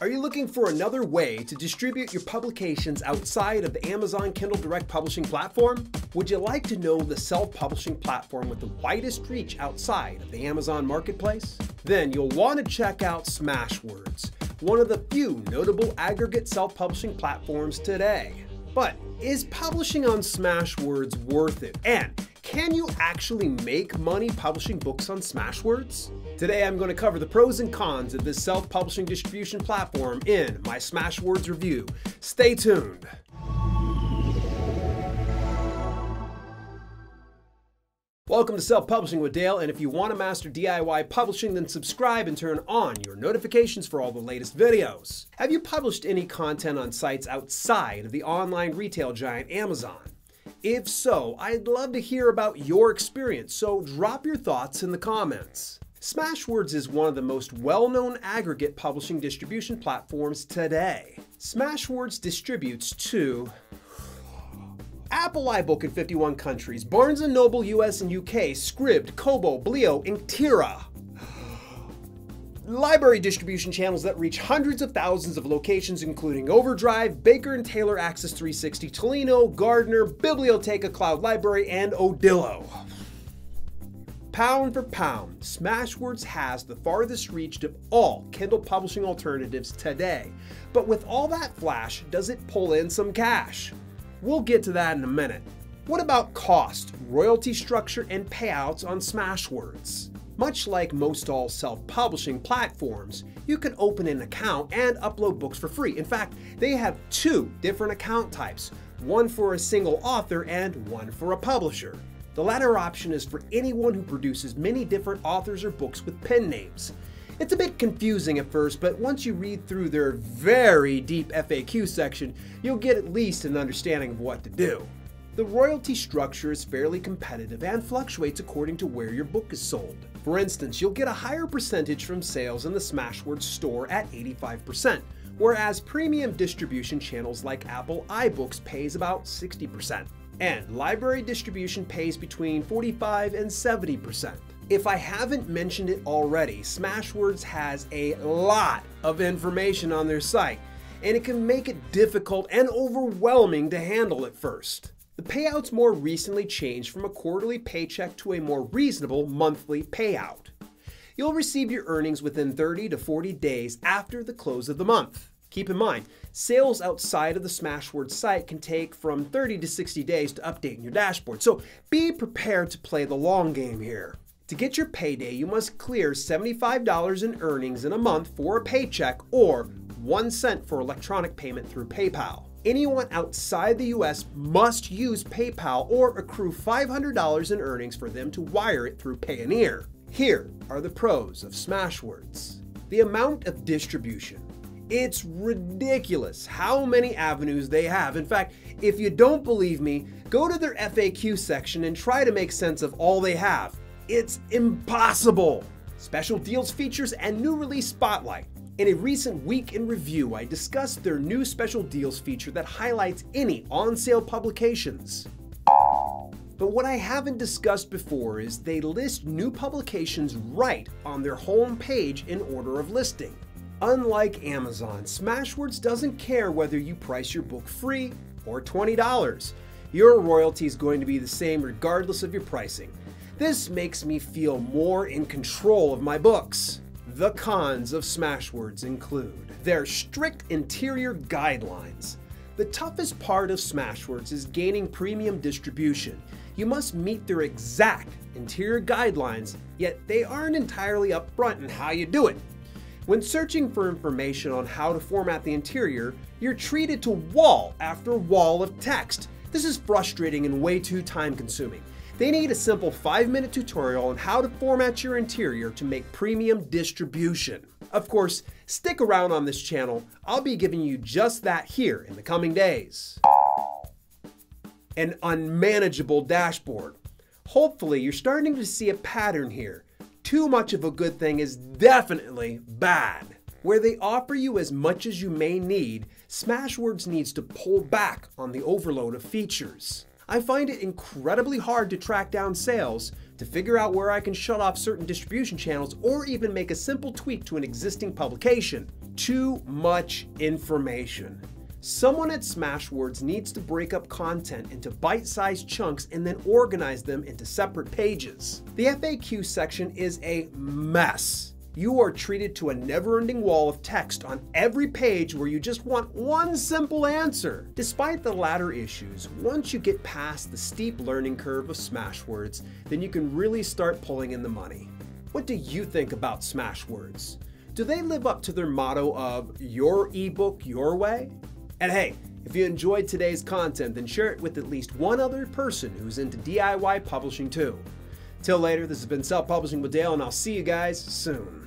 Are you looking for another way to distribute your publications outside of the Amazon Kindle Direct Publishing platform? Would you like to know the self publishing platform with the widest reach outside of the Amazon marketplace? Then you'll want to check out Smashwords, one of the few notable aggregate self publishing platforms today. But is publishing on Smashwords worth it? And can you actually make money publishing books on Smashwords? Today I'm going to cover the pros and cons of this self-publishing distribution platform in my Smashwords review. Stay tuned. Welcome to Self Publishing with Dale, and if you want to master DIY publishing, then subscribe and turn on your notifications for all the latest videos. Have you published any content on sites outside of the online retail giant Amazon? If so, I'd love to hear about your experience, so drop your thoughts in the comments. Smashwords is one of the most well-known aggregate publishing distribution platforms today. Smashwords distributes to Apple iBook in 51 countries, Barnes & Noble US and UK, Scribd, Kobo, Blio, Inktera, library distribution channels that reach hundreds of thousands of locations, including Overdrive, Baker and Taylor Axis 360, Tolino, Gardner, Bibliotheca Cloud Library, and Odilo. Pound for pound, Smashwords has the farthest reach of all Kindle publishing alternatives today. But with all that flash, does it pull in some cash? We'll get to that in a minute. What about cost, royalty structure, and payouts on Smashwords? Much like most all self-publishing platforms, you can open an account and upload books for free. In fact, they have two different account types, one for a single author and one for a publisher. The latter option is for anyone who produces many different authors or books with pen names. It's a bit confusing at first, but once you read through their very deep FAQ section, you'll get at least an understanding of what to do. The royalty structure is fairly competitive and fluctuates according to where your book is sold. For instance, you'll get a higher percentage from sales in the Smashwords store at 85%, whereas premium distribution channels like Apple iBooks pays about 60%. And library distribution pays between 45 and 70%. If I haven't mentioned it already, Smashwords has a lot of information on their site, and it can make it difficult and overwhelming to handle at first. The payouts more recently changed from a quarterly paycheck to a more reasonable monthly payout. You'll receive your earnings within 30 to 40 days after the close of the month. Keep in mind, sales outside of the Smashwords site can take from 30 to 60 days to update in your dashboard, so be prepared to play the long game here. To get your payday, you must clear $75 in earnings in a month for a paycheck or 1 cent for electronic payment through PayPal anyone outside the US must use PayPal or accrue $500 in earnings for them to wire it through Payoneer. Here are the pros of Smashwords. The amount of distribution. It's ridiculous how many avenues they have. In fact, if you don't believe me, go to their FAQ section and try to make sense of all they have. It's impossible. Special deals features and new release spotlight. In a recent week in review, I discussed their new special deals feature that highlights any on sale publications. But what I haven't discussed before is they list new publications right on their home page in order of listing. Unlike Amazon, Smashwords doesn't care whether you price your book free or $20. Your royalty is going to be the same regardless of your pricing. This makes me feel more in control of my books. The cons of Smashwords include their strict interior guidelines. The toughest part of Smashwords is gaining premium distribution. You must meet their exact interior guidelines, yet they aren't entirely upfront in how you do it. When searching for information on how to format the interior, you're treated to wall after wall of text. This is frustrating and way too time consuming. They need a simple 5 minute tutorial on how to format your interior to make premium distribution. Of course, stick around on this channel, I'll be giving you just that here in the coming days. An unmanageable dashboard. Hopefully you're starting to see a pattern here. Too much of a good thing is definitely bad. Where they offer you as much as you may need, Smashwords needs to pull back on the overload of features. I find it incredibly hard to track down sales, to figure out where I can shut off certain distribution channels or even make a simple tweak to an existing publication. Too much information. Someone at Smashwords needs to break up content into bite-sized chunks and then organize them into separate pages. The FAQ section is a mess. You are treated to a never-ending wall of text on every page where you just want one simple answer. Despite the latter issues, once you get past the steep learning curve of Smashwords, then you can really start pulling in the money. What do you think about Smashwords? Do they live up to their motto of your ebook your way? And hey, if you enjoyed today's content, then share it with at least one other person who's into DIY publishing too. Till later, this has been Self Publishing with Dale, and I'll see you guys soon.